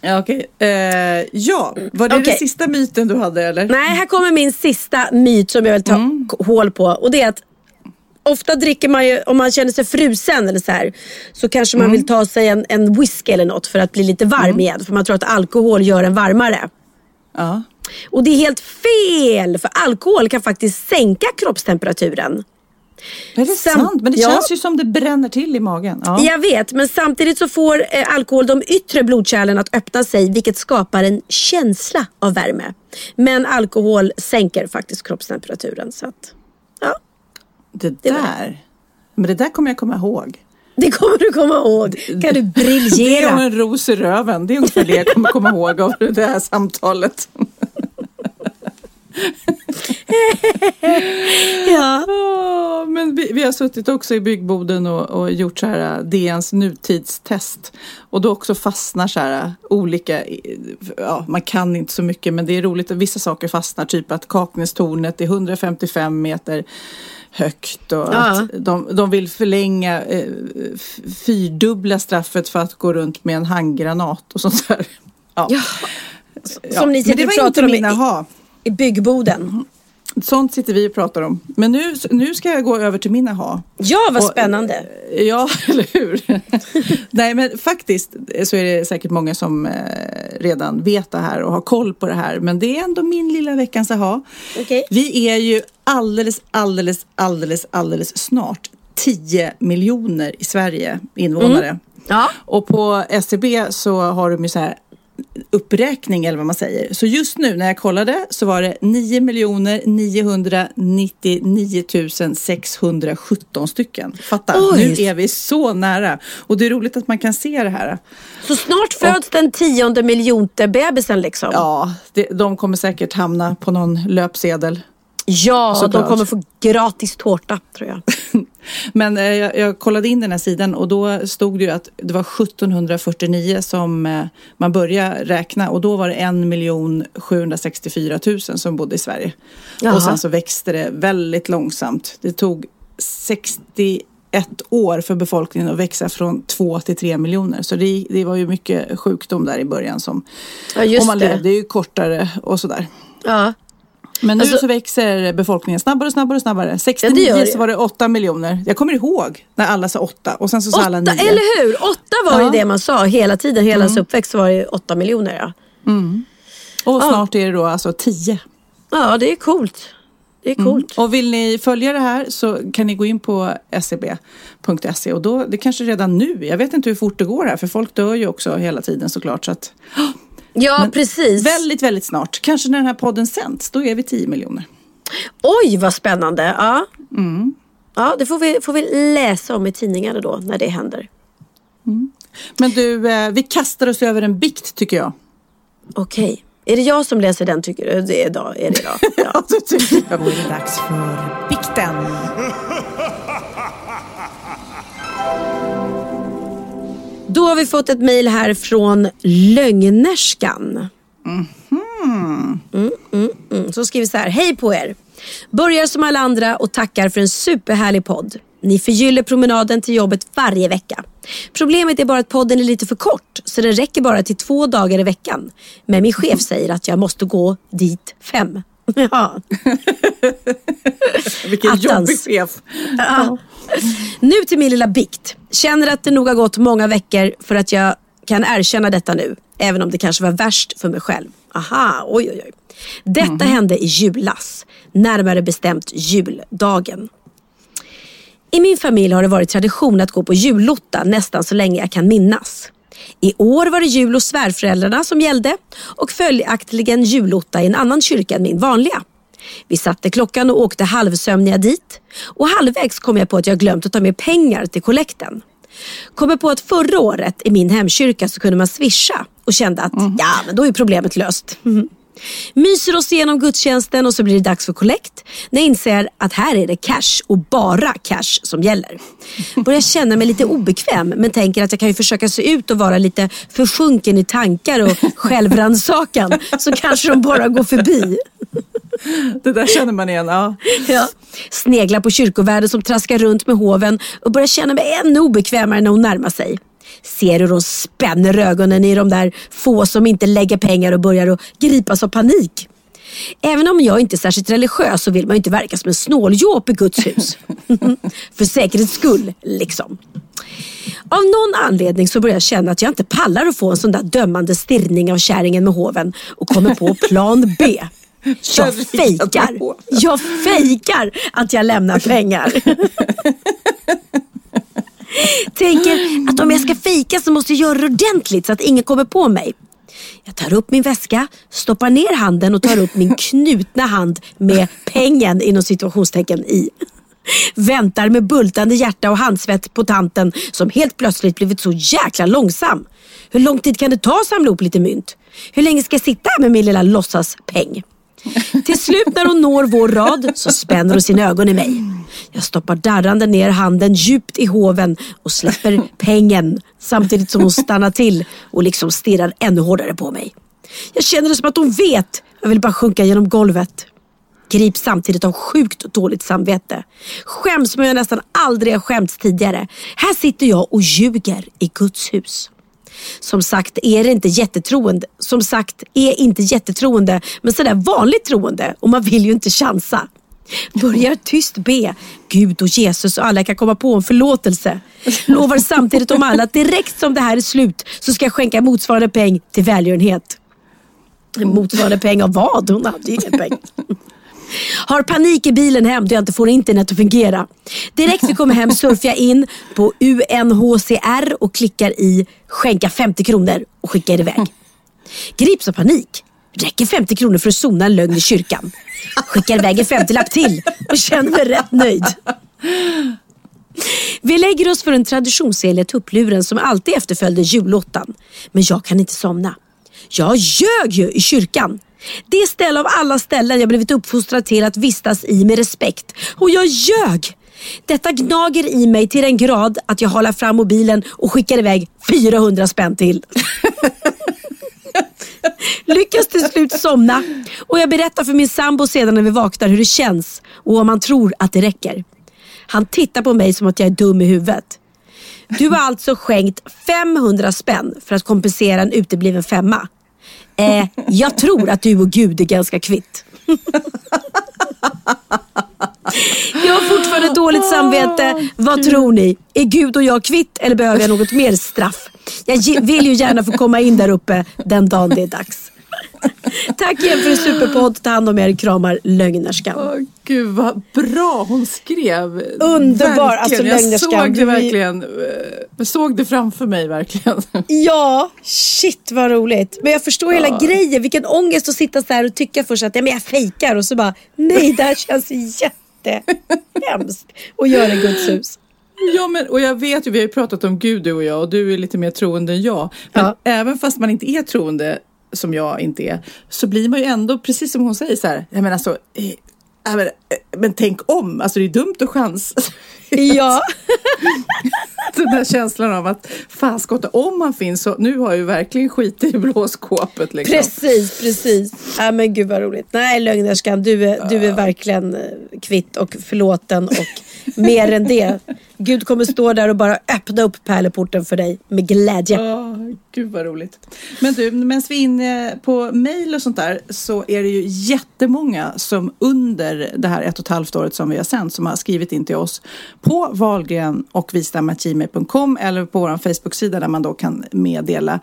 Ja, okej. Okay. Eh, ja, var det okay. den sista myten du hade eller? Nej, här kommer min sista myt som jag vill ta mm. hål på. Och det är att ofta dricker man ju, om man känner sig frusen eller så här, så kanske man mm. vill ta sig en, en whisky eller något för att bli lite varm mm. igen. För man tror att alkohol gör en varmare. Ja. Och det är helt fel, för alkohol kan faktiskt sänka kroppstemperaturen. Är det Sam sant? Men det ja. känns ju som det bränner till i magen. Ja. Jag vet, men samtidigt så får eh, alkohol de yttre blodkärlen att öppna sig vilket skapar en känsla av värme. Men alkohol sänker faktiskt kroppstemperaturen. Så att, ja. Det där, men det där kommer jag komma ihåg. Det kommer du komma ihåg. Kan du [LAUGHS] Det är briljera? en ros i röven. Det är ungefär det jag kommer komma ihåg av det här samtalet. Ja. Men vi, vi har suttit också i byggboden och, och gjort så här äh, DNs nutidstest. Och då också fastnar så här äh, olika, ja man kan inte så mycket men det är roligt att vissa saker fastnar. Typ att Kaknästornet är 155 meter högt och Ja. att de, de vill förlänga eh, fyrdubbla straffet för att gå runt med en handgranat och sånt där. Ja. Ja. Som ni men sitter det och var inte om mina ha. I byggboden. Sånt sitter vi och pratar om. Men nu, nu ska jag gå över till min aha. Ja, vad Och- spännande. Ja, [LAUGHS] eller hur? [LAUGHS] Nej, men faktiskt så är det säkert många som eh, redan vet det här och har koll på det här. Men det är ändå min lilla veckans aha. Okej. Vi är ju alldeles, alldeles, alldeles, alldeles snart 10 miljoner i Sverige invånare. Ja. Och på SCB så har de ju så här uppräkning eller vad man säger. Så just nu när jag kollade så var det 9 miljoner 999 617 stycken. Fatta, Oj. nu är vi så nära. Och det är roligt att man kan se det här. Så snart föds den tionde miljonte bebisen liksom. Ja, det, de kommer säkert hamna på någon löpsedel. Ja, de Såklart. kommer få gratis tårta tror jag. [LAUGHS] Men eh, jag, jag kollade in den här sidan och då stod det ju att det var 1749 som eh, man började räkna och då var det 1 764 000 som bodde i Sverige. Jaha. Och sen så växte det väldigt långsamt. Det tog 61 år för befolkningen att växa från 2 till 3 miljoner. Så det, det var ju mycket sjukdom där i början som Ja, just och man det. levde ju kortare och sådär. Ja. Men nu Alltså- så växer befolkningen snabbare och snabbare och snabbare. 69 Ja, så var det 8 miljoner. Jag kommer ihåg när alla sa 8 och sen så sa alla Åtta, 9. eller hur? Åtta var Ja. ju det man sa hela tiden. Hela ens uppväxt var det åtta miljoner. Ja. Och snart är det då alltså 10. ja, det är coolt. Det är coolt. Och vill ni följa det här så kan ni gå in på scb.se och då, det kanske redan nu, jag vet inte hur fort det går här för folk dör ju också hela tiden såklart. Så att, Ja, precis. väldigt, väldigt snart, kanske när den här podden sänds, då är vi 10 miljoner. Oj, vad spännande. Ja, ja det får vi, får vi läsa om i tidningarna då när det händer. Men du, eh, vi kastar oss över en bikt tycker jag. Okej. Är det jag som läser den tycker du? Det är idag. Är det idag? [LAUGHS] Ja. Ja, det tycker jag. Då är det dags för bikten. Då har vi fått ett mejl här från Lögnerskan. Mm, mm, mm. Så skriver så här. Hej på er! Börjar som alla andra och tackar för en superhärlig podd. Ni förgyller promenaden till jobbet varje vecka. Problemet är bara att podden är lite för kort så den räcker bara till två dagar i veckan. Men min chef säger att jag måste gå dit fem. [LAUGHS] Ja. [LAUGHS] Vilken Attans. jobbig chef. Ja. Nu till min lilla bikt. Känner att det nog har gått många veckor för att jag kan erkänna detta nu. Även om det kanske var värst för mig själv. Aha, oj oj oj. Detta hände i julas. Närmare bestämt juldagen. I min familj har det varit tradition att gå på jullotta nästan så länge jag kan minnas. I år var det jul hos svärföräldrarna som gällde och följaktligen jullotta i en annan kyrka än min vanliga. Vi satte klockan och åkte halvsömniga dit och halvvägs kom jag på att jag glömt att ta med pengar till kollekten. Kommer på att förra året i min hemkyrka så kunde man swisha och kände att ja, men då är problemet löst. Mhm. Myser oss igenom gudstjänsten och så blir det dags för kollekt. När jag inser att här är det cash och bara cash som gäller. Börjar känna mig lite obekväm men tänker att jag kan ju försöka se ut och vara lite försjunken i tankar och självrannsakan så kanske de bara går förbi. Det där känner man igen. Ja. Ja. Sneglar på kyrkovärden som traskar runt med hoven och börjar känna mig ännu obekvämare när hon närmar sig. Ser hur hon spänner ögonen i de där få som inte lägger pengar och börjar att gripas av panik. Även om jag inte är särskilt religiös så vill man ju inte verka som en snåljåp i Guds hus. [LAUGHS] För säkerhets skull, liksom. Av någon anledning så börjar jag känna att jag inte pallar att få en sån där dömande stirrning av kärringen med hoven och kommer på plan B. [LAUGHS] Jag fejkar. Jag fejkar att jag lämnar pengar. [LAUGHS] Tänker att om jag ska fejka så måste jag göra det ordentligt så att ingen kommer på mig. Jag tar upp min väska, stoppar ner handen och tar upp min knutna hand med pengen inom situationstecken i. Väntar med bultande hjärta och handsvett på tanten som helt plötsligt blivit så jäkla långsam. Hur lång tid kan det ta att samla ihop lite mynt? Hur länge ska jag sitta här med min lilla låtsaspeng? Till slut när hon når vår rad så spänner hon sina ögon i mig. Jag stoppar darrande ner handen djupt i hoven och släpper pengen samtidigt som hon stannar till och liksom stirrar ännu hårdare på mig. Jag känner det som att hon vet. Jag vill bara sjunka genom golvet. Grips samtidigt av sjukt dåligt samvete. Skäms som jag nästan aldrig har skämts tidigare. Här sitter jag och ljuger i Guds hus. Som sagt är det inte jättetroende. Som sagt är inte jättetroende, men sådär vanligt troende och man vill ju inte chansa. Börjar tyst be Gud och Jesus och alla kan komma på en förlåtelse. Lovar samtidigt om alla att direkt som det här är slut så ska jag skänka motsvarande peng till välgörenhet. Motsvarande peng av vad? Hon hade ju ingen peng. Har panik i bilen hem då jag inte får internet att fungera. Direkt vi kommer hem surfar jag in på UNHCR och klickar i skänka 50 kronor och skickar iväg. Grips av panik. Räcker 50 kronor för att sona en lögn i kyrkan. Skickar iväg en 50-lapp till och känner mig rätt nöjd. Vi lägger oss för den traditionsenliga tuppluren som alltid efterföljde jullottan. Men jag kan inte somna. Jag ljög ju i kyrkan. Det ställe av alla ställen jag blivit uppfostrad till att vistas i med respekt. Och jag ljög! Detta gnager i mig till den grad att jag håller fram mobilen och skickar iväg 400 spänn till. [LAUGHS] Lyckas till slut somna och jag berättar för min sambo sedan när vi vaknar hur det känns och om han tror att det räcker. Han tittar på mig som att jag är dum i huvudet. Du har alltså skänkt 500 spänn för att kompensera en utebliven femma. Eh, jag tror att du och Gud är ganska kvitt. Jag har fortfarande dåligt samvete. Vad tror ni? Är Gud och jag kvitt eller behöver jag något mer straff? Jag vill ju gärna få komma in där uppe den dagen det är dags. [LAUGHS] Tack igen för en superpodd. Ta hand om er. Kramar lögnerskan. Åh, gud vad bra hon skrev. Underbar, alltså. Jag lögnerskan. såg det verkligen. eh, Jag såg det framför mig verkligen. [LAUGHS] Ja, shit vad roligt. Men jag förstår hela grejen. Vilken ångest att sitta så här och tycka först att ja, men jag fejkar och så bara nej det här känns jättehemskt att göra Guds hus. Ja, men, och jag vet ju, vi har ju pratat om Gud du och jag och du är lite mer troende än jag. Men Ja. även fast man inte är troende, som jag inte är, så blir man ju ändå, precis som hon säger så här, jag menar alltså, eh, ja, men, eh, men tänk om, alltså det är dumt att chans. [LAUGHS] Ja. [LAUGHS] Den där känslan av att fan skotta, om man finns så, nu har jag ju verkligen skit i blåskåpet liksom. Precis, precis. Ja, men gud vad roligt. Nej, lögnerskan, du är, du är verkligen eh, kvitt och förlåten och mer än det. Gud kommer stå där och bara öppna upp pärleporten för dig med glädje. Åh, gud vad roligt. Men du, medan vi är inne på mail och sånt där så är det ju jättemånga som under det här ett och ett halvt året som vi har sänt som har skrivit in till oss på valgren och vistamagmail.com eller på vår Facebook-sida där man då kan meddela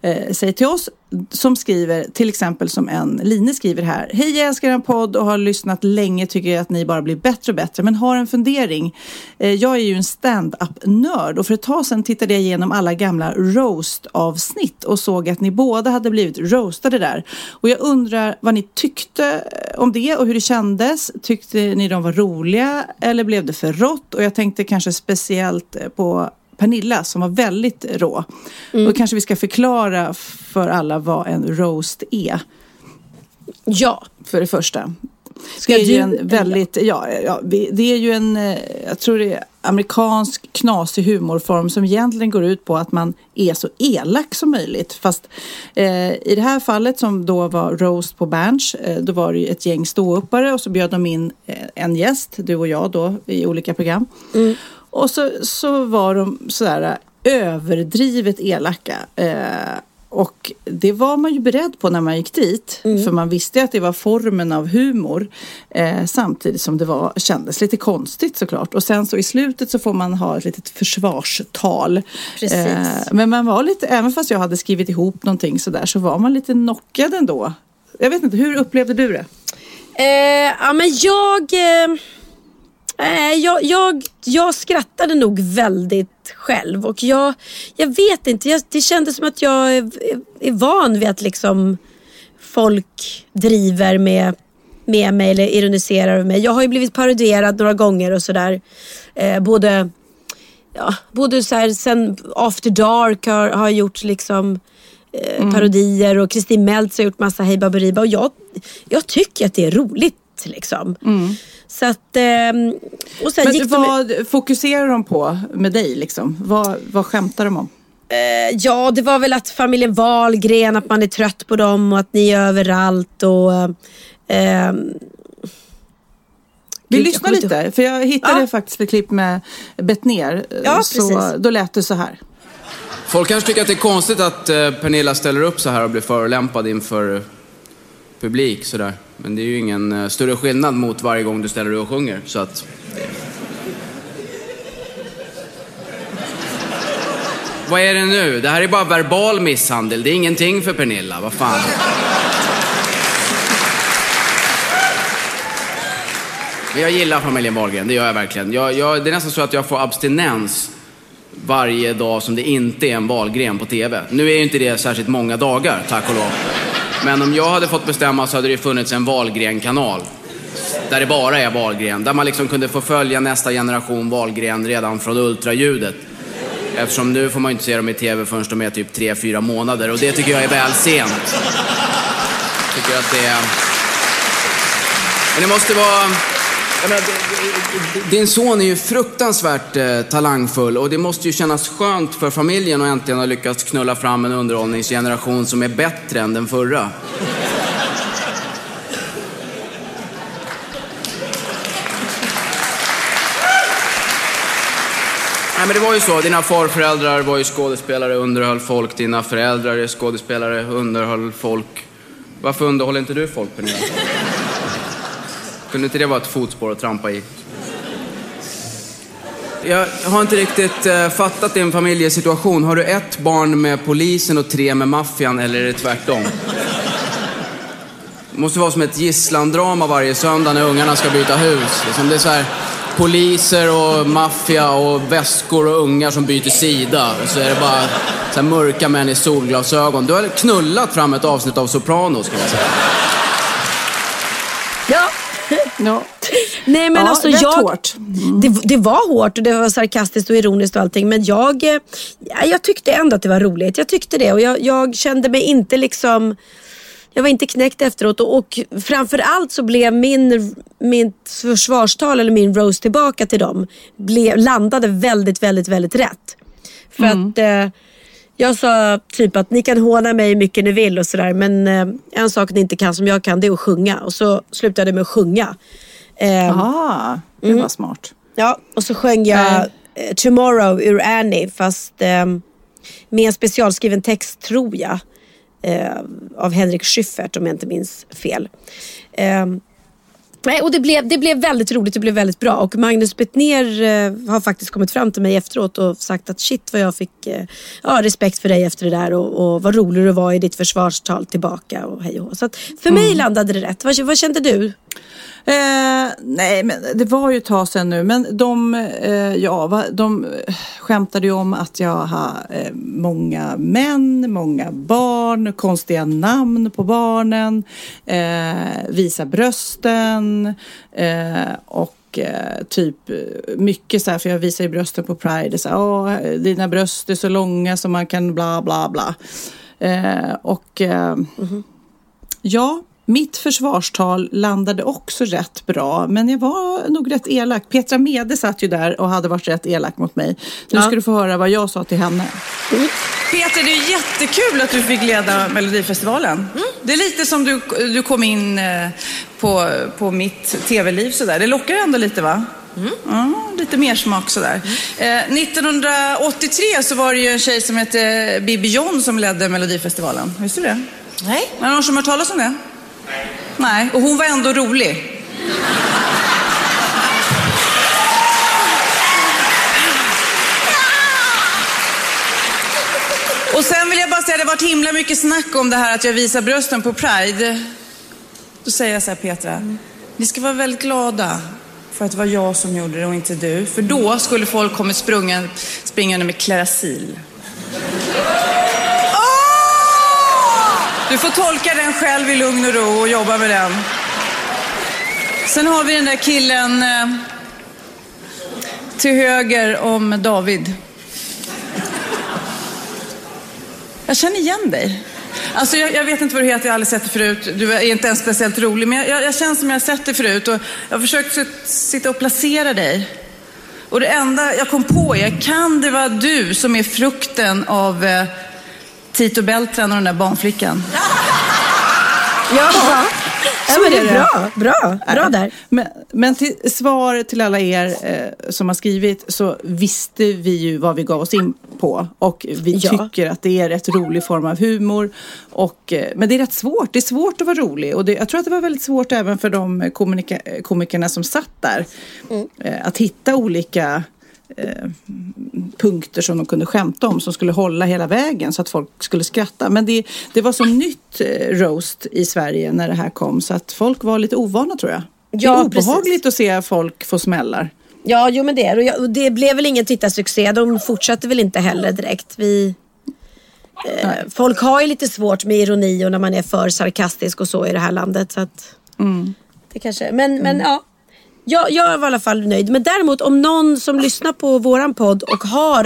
eh, sig till oss som skriver till exempel som en Line skriver här. Hej jag älskar er podd och har lyssnat länge tycker att ni bara blir bättre och bättre men har en fundering. Eh, jag är ju en stand-up-nörd och för ett tag sedan tittade jag igenom alla gamla roast-avsnitt och såg att ni båda hade blivit roastade där. Och jag undrar vad ni tyckte eh, om det och hur det kändes. Tyckte ni de var roliga eller blev det för rått? Och jag tänkte kanske speciellt eh, på Pernilla som var väldigt rå. Och kanske vi ska förklara för alla vad en roast är. Ja. För det första. Ska det är ju en väldigt, ja, ja, det är ju en, eh, jag tror det är amerikansk knasig humorform som egentligen går ut på att man är så elak som möjligt. Fast eh, i det här fallet som då var roast på Berns, eh, då var det ju ett gäng ståuppare och så bjöd de in eh, en gäst, du och jag då, i olika program. Och så, så var de sådär överdrivet elaka. Eh, och det var man ju beredd på när man gick dit. För man visste att det var formen av humor. Eh, samtidigt som det var, kändes lite konstigt såklart. Och sen så i slutet så får man ha ett litet försvarstal. Precis. Eh, men man var lite, även fast jag hade skrivit ihop någonting sådär så var man lite knockad ändå. Jag vet inte, hur upplevde du det? Eh, ja, men jag, eh, eh, jag, jag, jag skrattade nog väldigt själv. Och jag, jag vet inte, jag, det kändes som att jag är, är van vid att liksom folk driver med med mig eller ironiserar över mig. Jag har ju blivit parodierad några gånger och sådär. Eh, både ja, både så här, sen After Dark har, har gjort liksom eh, parodier och Kristin Meltz har gjort massa Hej Baberiba och jag, jag tycker att det är roligt. Liksom. Så att, ehm, och sen Men gick de, vad fokuserar de på med dig? Liksom? Vad, vad skämtar de om? eh, ja, det var väl att familjen Wahlgren, att man är trött på dem och att ni är överallt. Och, ehm, Vi Gud, lyssnar lite, för jag hittade Ja. faktiskt ett klipp med Bettner. Ja, så precis. Då lät det så här. Folk kanske tycker att det är konstigt att eh, Pernilla ställer upp så här och blir förolämpad inför eh, publik sådär. Men det är ju ingen eh, större skillnad mot varje gång du ställer dig och sjunger. Så att... Vad är det nu? Det här är bara verbal misshandel. Det är ingenting för Pernilla. Vad fan. Men jag gillar familjen Wahlgren, det gör jag verkligen. Jag, jag, det är nästan så att jag får abstinens varje dag som det inte är en Wahlgren på TV. Nu är ju inte det särskilt många dagar, tack och lov. Men om jag hade fått bestämma så hade det funnits en Wahlgren-kanal. Där det bara är Wahlgren. Där man liksom kunde få följa nästa generation Wahlgren redan från ultraljudet. Eftersom nu får man ju inte se dem i TV förrän de är typ 3-4 månader. Och det tycker jag är väl sent. Tycker att det är... Men det måste vara... Jag menar, din son är ju fruktansvärt eh, talangfull och det måste ju kännas skönt för familjen att äntligen ha lyckats knulla fram en underhållningsgeneration som är bättre än den förra. Nej men det var ju så, dina farföräldrar var ju skådespelare, underhöll folk. Dina föräldrar är skådespelare, underhöll folk. Varför underhåller inte du folk, Pernilla? Kunde inte det vara ett fotspår att trampa i? Jag har inte riktigt eh, fattat din familjesituation. Har du ett barn med polisen och tre med maffian eller är det tvärtom? Det måste vara som ett gisslandrama varje söndag när ungarna ska byta hus. Liksom det är så här, poliser och maffia och väskor och ungar som byter sida. Och så är det bara så här mörka män i solglasögon. Du har knullat fram ett avsnitt av Sopranos kan man säga. Ja. Nej men Ja, alltså jag, hårt. Det, det var hårt och det var sarkastiskt och ironiskt och allting. Men jag, eh, ja, jag tyckte ändå att det var roligt. Jag tyckte det och jag, jag kände mig inte liksom jag var inte knäckt efteråt och, och framförallt så blev min, mitt försvarstal eller min roast tillbaka till dem blev, landade väldigt, väldigt, väldigt rätt. För att eh, jag sa typ att ni kan håna mig hur mycket ni vill och sådär men eh, en sak ni inte kan som jag kan det är att sjunga och så slutade jag med att sjunga. Ah, det Mm. var smart. Ja, och så sjöng jag eh, Tomorrow ur Annie fast eh, med en specialskriven text tror jag. Eh, av Henrik Schyffert om jag inte minns fel. Nej, och det blev, det blev väldigt roligt, det blev väldigt bra. Och Magnus Bettner eh, har faktiskt kommit fram till mig efteråt och sagt att shit vad jag fick eh, ja, respekt för dig efter det där och, och vad rolig du var i ditt försvarstal tillbaka och hej och. Så att för mig landade det rätt. Vad, vad kände du? Eh, nej, men det var ju ett tag sedan nu. Men de, eh, ja, va, de eh, skämtade ju om att jag har eh, många män, många barn, konstiga namn på barnen, eh, visa brösten eh, och eh, typ mycket så här, för jag visar ju brösten på Pride. Så här, Åh, dina bröst är så långa som man kan bla bla bla. Och eh, Ja, mitt försvarstal landade också rätt bra, men jag var nog rätt elak. Petra Mede satt ju där och hade varit rätt elak mot mig. Nu Ja. ska du få höra vad jag sa till henne. Peter, det är jättekul att du fick leda Melodifestivalen. Det är lite som du, du kom in eh, på, på mitt tv-liv sådär. Det lockar ändå lite va? Ja, lite mer smak sådär. Eh, 1983 så var det ju en tjej som hette Bibi John som ledde Melodifestivalen. Visste du det? Nej. Det någon som har hört talas om det? Nej. och hon var ändå rolig. Och sen vill jag bara säga, det har varit himla mycket snack om det här att jag visar brösten på Pride. Då säger jag så här, Petra, ni ska vara väldigt glada för att det var jag som gjorde det och inte du. För då skulle folk kommit springande med Clarasil. Du får tolka den själv i lugn och ro och jobba med den. Sen har vi den där killen eh, till höger om David. Jag känner igen dig. Alltså jag, jag vet inte vad du heter, jag har aldrig sett dig förut. Du är inte ens speciellt rolig, men jag, jag, jag känner som jag har sett dig förut. Och jag har försökt sitta och placera dig. Och det enda jag kom på är, kan det vara du som är frukten av eh, Tito Beltran och den där barnflickan? Ja, ja men det är det. bra. Bra, bra där. Men, men till svar till alla er eh, som har skrivit så visste vi ju vad vi gav oss in på. Och vi Ja. tycker att det är rätt rolig form av humor. Och, eh, men det är rätt svårt. Det är svårt att vara rolig. Och det, jag tror att det var väldigt svårt även för de komika, komikerna som satt där. Eh, att hitta olika eh, punkter som de kunde skämta om som skulle hålla hela vägen så att folk skulle skratta. Men det, det var så nytt eh, roast i Sverige när det här kom så att folk var lite ovana tror jag. det Ja, är obehagligt precis. att se folk få smällar. Ja, jo men det är det. Och det. blev väl ingen tittarsuccé. De fortsatte väl inte heller direkt. Vi, eh, folk har ju lite svårt med ironi och när man är för sarkastisk och så i det här landet. Så att, det kanske, men men ja. Jag, jag var i alla fall nöjd. Men däremot om någon som lyssnar på våran podd och har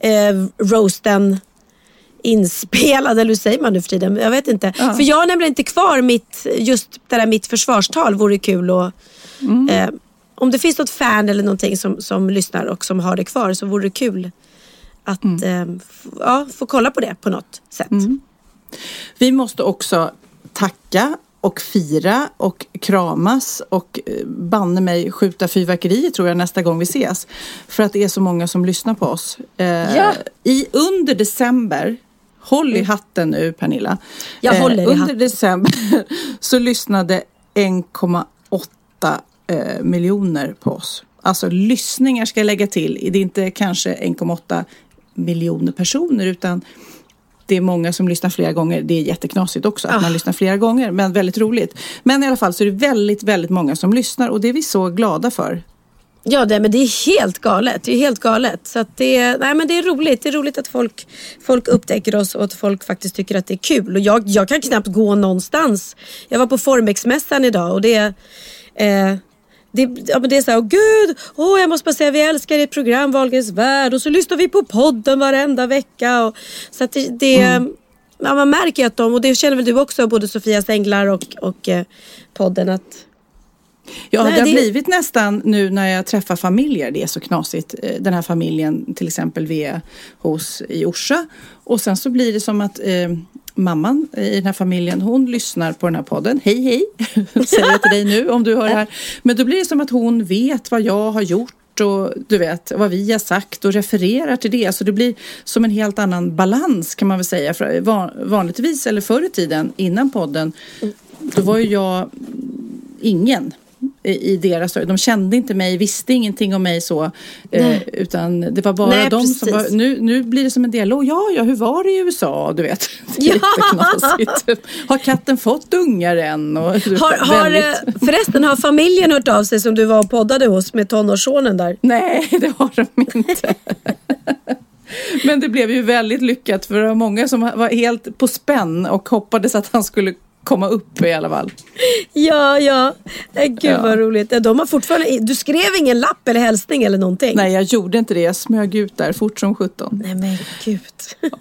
eh, roasten inspelad, eller hur säger man nu för tiden? Jag vet inte. För jag har nämligen inte kvar mitt, just det där mitt försvarstal. Vore kul och eh, Om det finns något fan eller någonting som, som lyssnar och som har det kvar så vore det kul att eh, f- ja, få kolla på det på något sätt. Vi måste också tacka och fira och kramas och eh, banne mig skjuta fyrverkerier tror jag nästa gång vi ses. För att det är så många som lyssnar på oss. Eh, Ja. i, under december, håll i hatten nu Pernilla. Mm. Jag håller i under hatten. december [LAUGHS] så lyssnade 1,8 eh, miljoner på oss. Alltså lyssningar ska jag lägga till. Det är inte kanske 1,8 miljoner personer utan det är många som lyssnar flera gånger. Det är jätteknasigt också att Ah. man lyssnar flera gånger, men väldigt roligt. Men i alla fall så är det väldigt, väldigt många som lyssnar och det är vi så glada för. Ja, det, men det är helt galet. Det är helt galet. Så det, nej, men det är roligt. Det är roligt att folk, folk upptäcker oss och att folk faktiskt tycker att det är kul. Och jag, jag kan knappt gå någonstans. Jag var på Formex-mässan idag och det eh, det, ja, men det är så här, åh gud, åh, jag måste bara säga vi älskar ert program Wahlgrens värld och så lyssnar vi på podden varenda vecka. Och, så att det, det ja, man märker ju att de, och det känner väl du också, både Sofias Änglar och, och eh, podden, att Ja, Nej, det har det- blivit nästan nu när jag träffar familjer. Det är så knasigt. Eh, Den här familjen till exempel vi är hos i Orsa. Och sen så blir det som att eh, mamman i den här familjen, hon lyssnar på den här podden. Hej hej, [LAUGHS] säger jag till dig nu om du hör det här. Men då blir det som att hon vet vad jag har gjort och du vet vad vi har sagt och refererar till det. Så det blir som en helt annan balans kan man väl säga. För vanligtvis eller förr i tiden innan podden då var ju jag ingen i, i deras De kände inte mig, visste ingenting om mig så. Eh, utan det var bara Nej, de som precis. var, nu, nu blir det som en dialog. Ja, ja, hur var det i USA? Du vet. [LAUGHS] Det är Ja. Har katten fått ungar än? Och, Har, har, förresten, har familjen hört av sig som du var och poddade hos med tonårssonen där? Nej, [LAUGHS] det har de inte. Men det blev ju väldigt lyckat för det var många som var helt på spänn och hoppades att han skulle komma upp i alla fall. Ja, ja. Gud Ja. vad roligt. De har fortfarande, du skrev ingen lapp eller hälsning eller någonting? Nej, jag gjorde inte det. Jag smög ut där fort som sjutton. Nej men gud.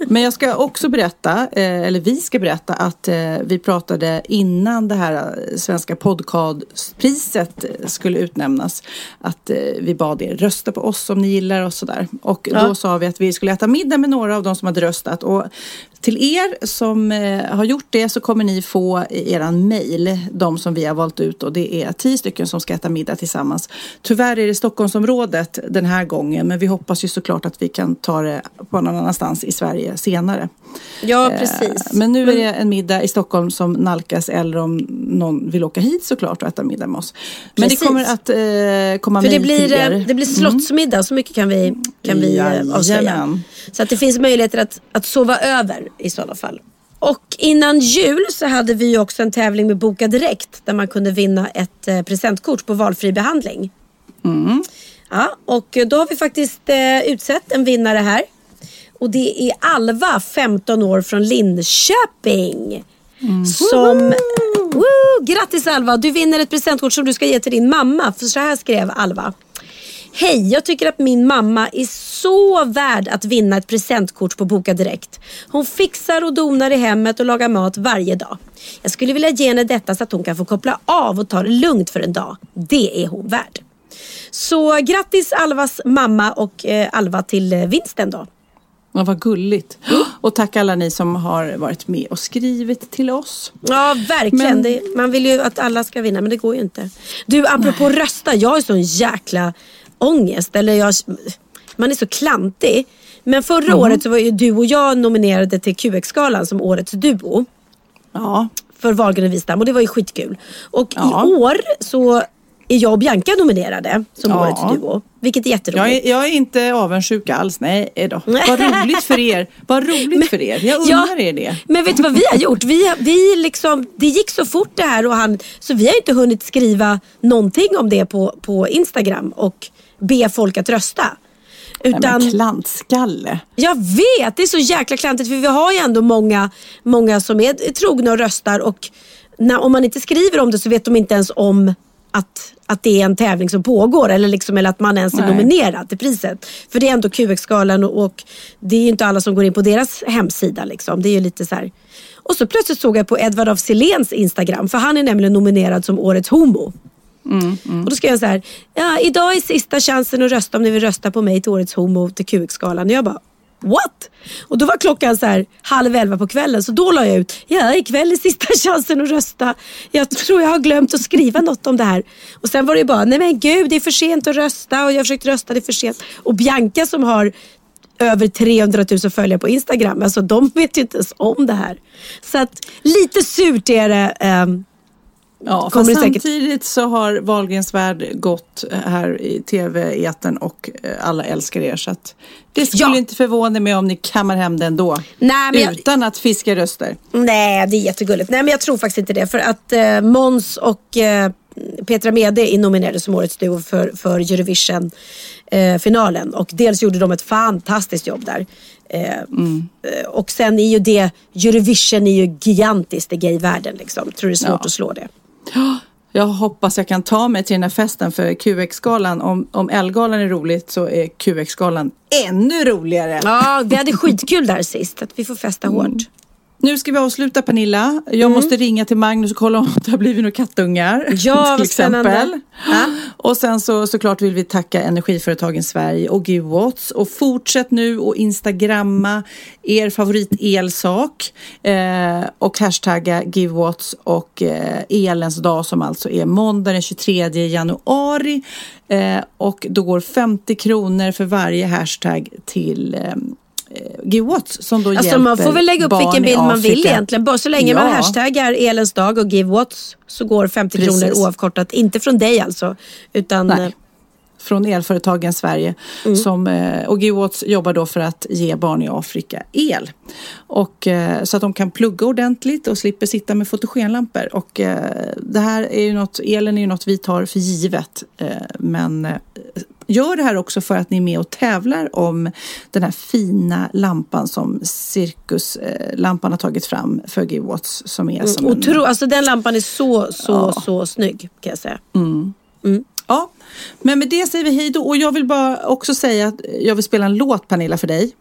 Men jag ska också berätta, eh, eller vi ska berätta att eh, vi pratade innan det här eh, svenska podcastpriset skulle utnämnas. Att vi bad er rösta på oss om ni gillar oss sådär. Och Ja. då sa vi att vi skulle äta middag med några av de som hade röstat. Och till er som eh, har gjort det så kommer ni få eran mail, de som vi har valt ut och det är tio stycken som ska äta middag tillsammans. Tyvärr är det Stockholmsområdet den här gången men vi hoppas ju såklart att vi kan ta det på någon annanstans i Sverige senare. Ja Eh, precis. Men nu är det en middag i Stockholm som nalkas eller om någon vill åka hit såklart och äta middag med oss. Men Precis. det kommer att eh, komma För det mejl blir, till er. eh, det blir slottsmiddag, så mycket kan vi, kan vi avslöja. Så att det finns möjligheter att, att sova över i sådana fall. Och innan jul så hade vi också en tävling med Boka Direkt där man kunde vinna ett eh, presentkort på valfri behandling. Mm. Ja, och då har vi faktiskt eh, utsett en vinnare här. Och det är Alva, 15 år från Linköping. Mm. Som, Woo! Grattis Alva, du vinner ett presentkort som du ska ge till din mamma. För så här skrev Alva. Hej, jag tycker att min mamma är så värd att vinna ett presentkort på Boka Direkt. Hon fixar och donar i hemmet och lagar mat varje dag. Jag skulle vilja ge henne detta så att hon kan få koppla av och ta det lugnt för en dag. Det är hon värd. Så grattis Alvas mamma och eh, Alva till eh, vinsten då. Ja, vad gulligt. Och tack alla ni som har varit med och skrivit till oss. Ja, verkligen. Men- Det, man vill ju att alla ska vinna, men det går ju inte. Du, apropå rösta. Jag har sån jäkla ångest. Eller jag, man är så klantig. Men förra Mhm. året så var ju du och jag nominerade till QX-galan som årets duo. Ja. För Wahlgren och Wistam och det var ju skitkul. Och Ja. i år så är jag och Bianca nominerade som Ja. årets duo. Vilket är jätteroligt. Jag är, jag är inte avundsjuk alls. Nej då. Vad roligt för er. Vad [LAUGHS] roligt för er. Jag Ja. undrar er det. Men vet du vad vi har gjort? Vi, vi liksom, det gick så fort det här och han, så vi har inte hunnit skriva någonting om det på, på Instagram och be folk att rösta. Nej, Utan, men klantskalle. jag vet, det är så jäkla klantigt för vi har ju ändå många, många som är trogna och röstar och när, om man inte skriver om det så vet de inte ens om att, att det är en tävling som pågår eller, liksom, eller att man ens är Nej. nominerad till priset. För det är ändå QX-galan och, och det är ju inte alla som går in på deras hemsida. Liksom. Det är lite så här. Och så plötsligt såg jag på Edvard af Siléns Instagram, för han är nämligen nominerad som Årets Homo. Mm, mm. Och då skrev jag så här, ja, idag är sista chansen att rösta om ni vill rösta på mig till Årets Homo till QX-galan. Och jag bara, what? Och då var klockan så här halv elva på kvällen så då la jag ut, ja ikväll är sista [LAUGHS] chansen att rösta. Jag tror jag har glömt att skriva något om det här. Och sen var det ju bara, nej men gud det är för sent att rösta och jag har försökt rösta, det är för sent. Och Bianca som har över 300 000 följare på Instagram, alltså de vet ju inte ens om det här. Så att lite surt är det. ehm, Ja, fast det säkert- samtidigt så har Wahlgrens värld gått här i tv-eten och eh, alla älskar er. Så att det skulle Ja. inte förvåna mig om ni kammar hem den då. Nej, men jag- Utan att fiska röster. Nej, det är jättegulligt. Nej, men jag tror faktiskt inte det. För att eh, Måns och eh, Petra Mede är nominerade som årets duo för, för Eurovision-finalen. och dels gjorde de ett fantastiskt jobb där. Eh, eh, Och sen är ju det, Eurovision är ju gigantiskt i gayvärlden. Liksom. Tror det är svårt Ja. att slå det. Jag hoppas jag kan ta mig till den här festen för QX-galan. Om, om L-galan är roligt så är QX-galan ännu roligare. Ja, vi hade skitkul där sist. Att vi får festa hårt. Nu ska vi avsluta Pernilla. Jag måste ringa till Magnus och kolla om det har blivit några kattungar. Mm. Ja, [LAUGHS] till exempel. Ja. Och sen så såklart vill vi tacka Energiföretagen Sverige och Givewatts. Och fortsätt nu och instagramma er favorit elsak eh, och hashtagga Givewatts och eh, elens dag som alltså är måndag den 23 januari. Eh, och då går 50 kronor för varje hashtag till eh, Givewatts som då Alltså hjälper man får väl lägga upp vilken bild man vill egentligen. Bara så länge man Ja. hashtaggar Elens dag och Give Watts så går 50 Precis. kronor oavkortat. Inte från dig alltså. Utan, Nej. eh, från elföretagen Sverige. Mm. Som, eh, och Givewatts jobbar då för att ge barn i Afrika el. Och, eh, så att de kan plugga ordentligt och slipper sitta med fotogenlampor. Och, eh, det här är ju något, elen är ju något vi tar för givet. Eh, men eh, gör det här också för att ni är med och tävlar om den här fina lampan som Cirkuslampan har tagit fram för Givewatts. Som är som en, otro, alltså den lampan är så, så, Ja. så snygg kan jag säga. Ja, men med det säger vi hej då. Och jag vill bara också säga att jag vill spela en låt Pernilla för dig.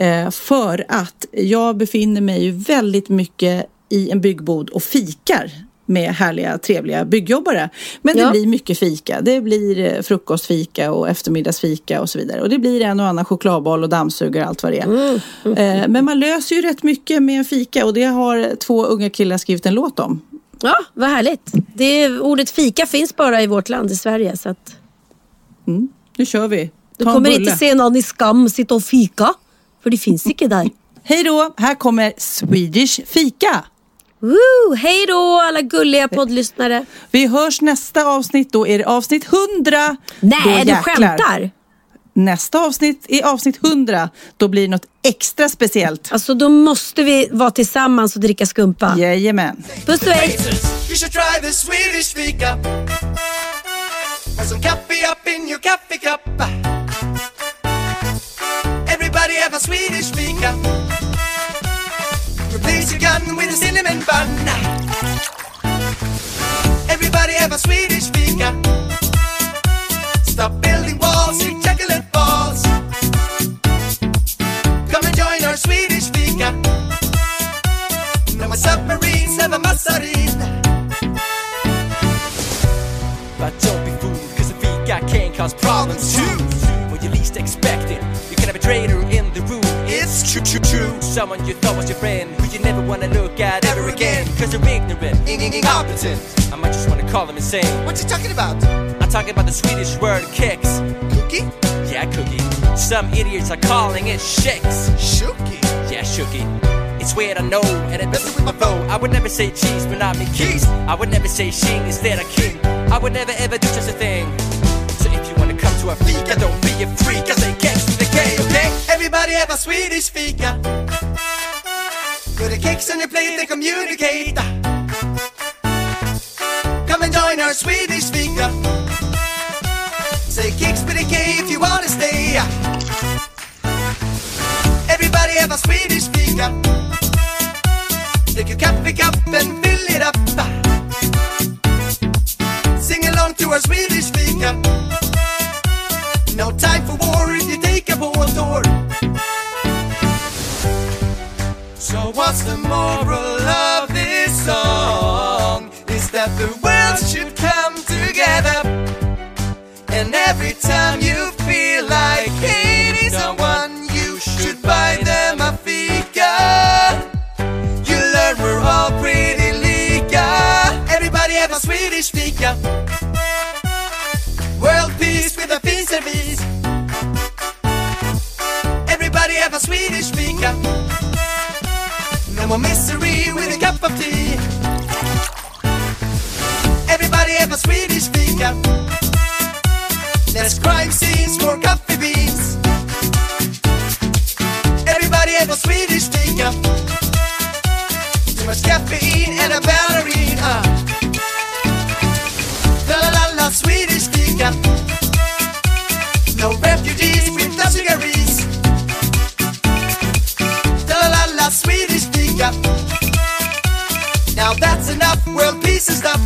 Eh, för att jag befinner mig ju väldigt mycket i en byggbod och fikar med härliga, trevliga byggjobbare. Men det Ja. blir mycket fika. Det blir eh, frukostfika och eftermiddagsfika och så vidare. Och det blir en och annan chokladboll och dammsugare och allt vad det är. Eh, men man löser ju rätt mycket med en fika och det har två unga killar skrivit en låt om. Ja, vad härligt. Det ordet fika finns bara i vårt land i Sverige. Så att Nu kör vi. du Ta en kommer inte se någon i skam sitta och fika. För det finns inte där. Hej då! Här kommer Swedish Fika. Woo! Hej då alla gulliga poddlyssnare. Vi hörs nästa avsnitt. Då är det avsnitt 100. Nej, då du skämtar. Nästa avsnitt är avsnitt 100. Då blir det något extra speciellt. Alltså då måste vi vara tillsammans och dricka skumpa. Jajamän. Puss och hej! You should try the Swedish fika. Have some coffee up in your coffee cup. Everybody have a Swedish fika. Replace your gun with a cinnamon bun. Everybody have a Swedish fika. Stop building walls, eat chocolate balls. Come and join our Swedish fika. No more submarines, have a massarine. But don't be fooled, cause a fika can cause problems too. When you least expect it, you can have a traitor in the room. It's true, true, true. Someone you thought was your friend, who you never wanna look at ever again. Cause they're ignorant, incompetent. I might just wanna call them insane. What you talking about? I'm talking about the Swedish word kicks. Cookie? Yeah, cookie. Some idiots are calling it shakes. Shooky? Yeah, shooky. It's weird, I know, and it messes with my flow. I would never say cheese, but not me keys. I would never say shing instead of king. I would never ever do such a thing. Så är fika, då, vi är freaka, säg kex till the K, okay? Everybody have a Swedish fika. Put the Kex on your plate, they communicate. Come and join our Swedish fika. Say kicks with a K if you wanna stay. Everybody have a Swedish fika. Take your coffee cup and fill it up. Sing along to our Swedish fika. No time for war if you take a boat tour. So what's the moral of this song? Is that the world should come together. And every time you No more misery with a cup of tea. Everybody have a Swedish fika. Less crime scenes, more coffee beans. Everybody have a Swedish fika. Too much caffeine this is the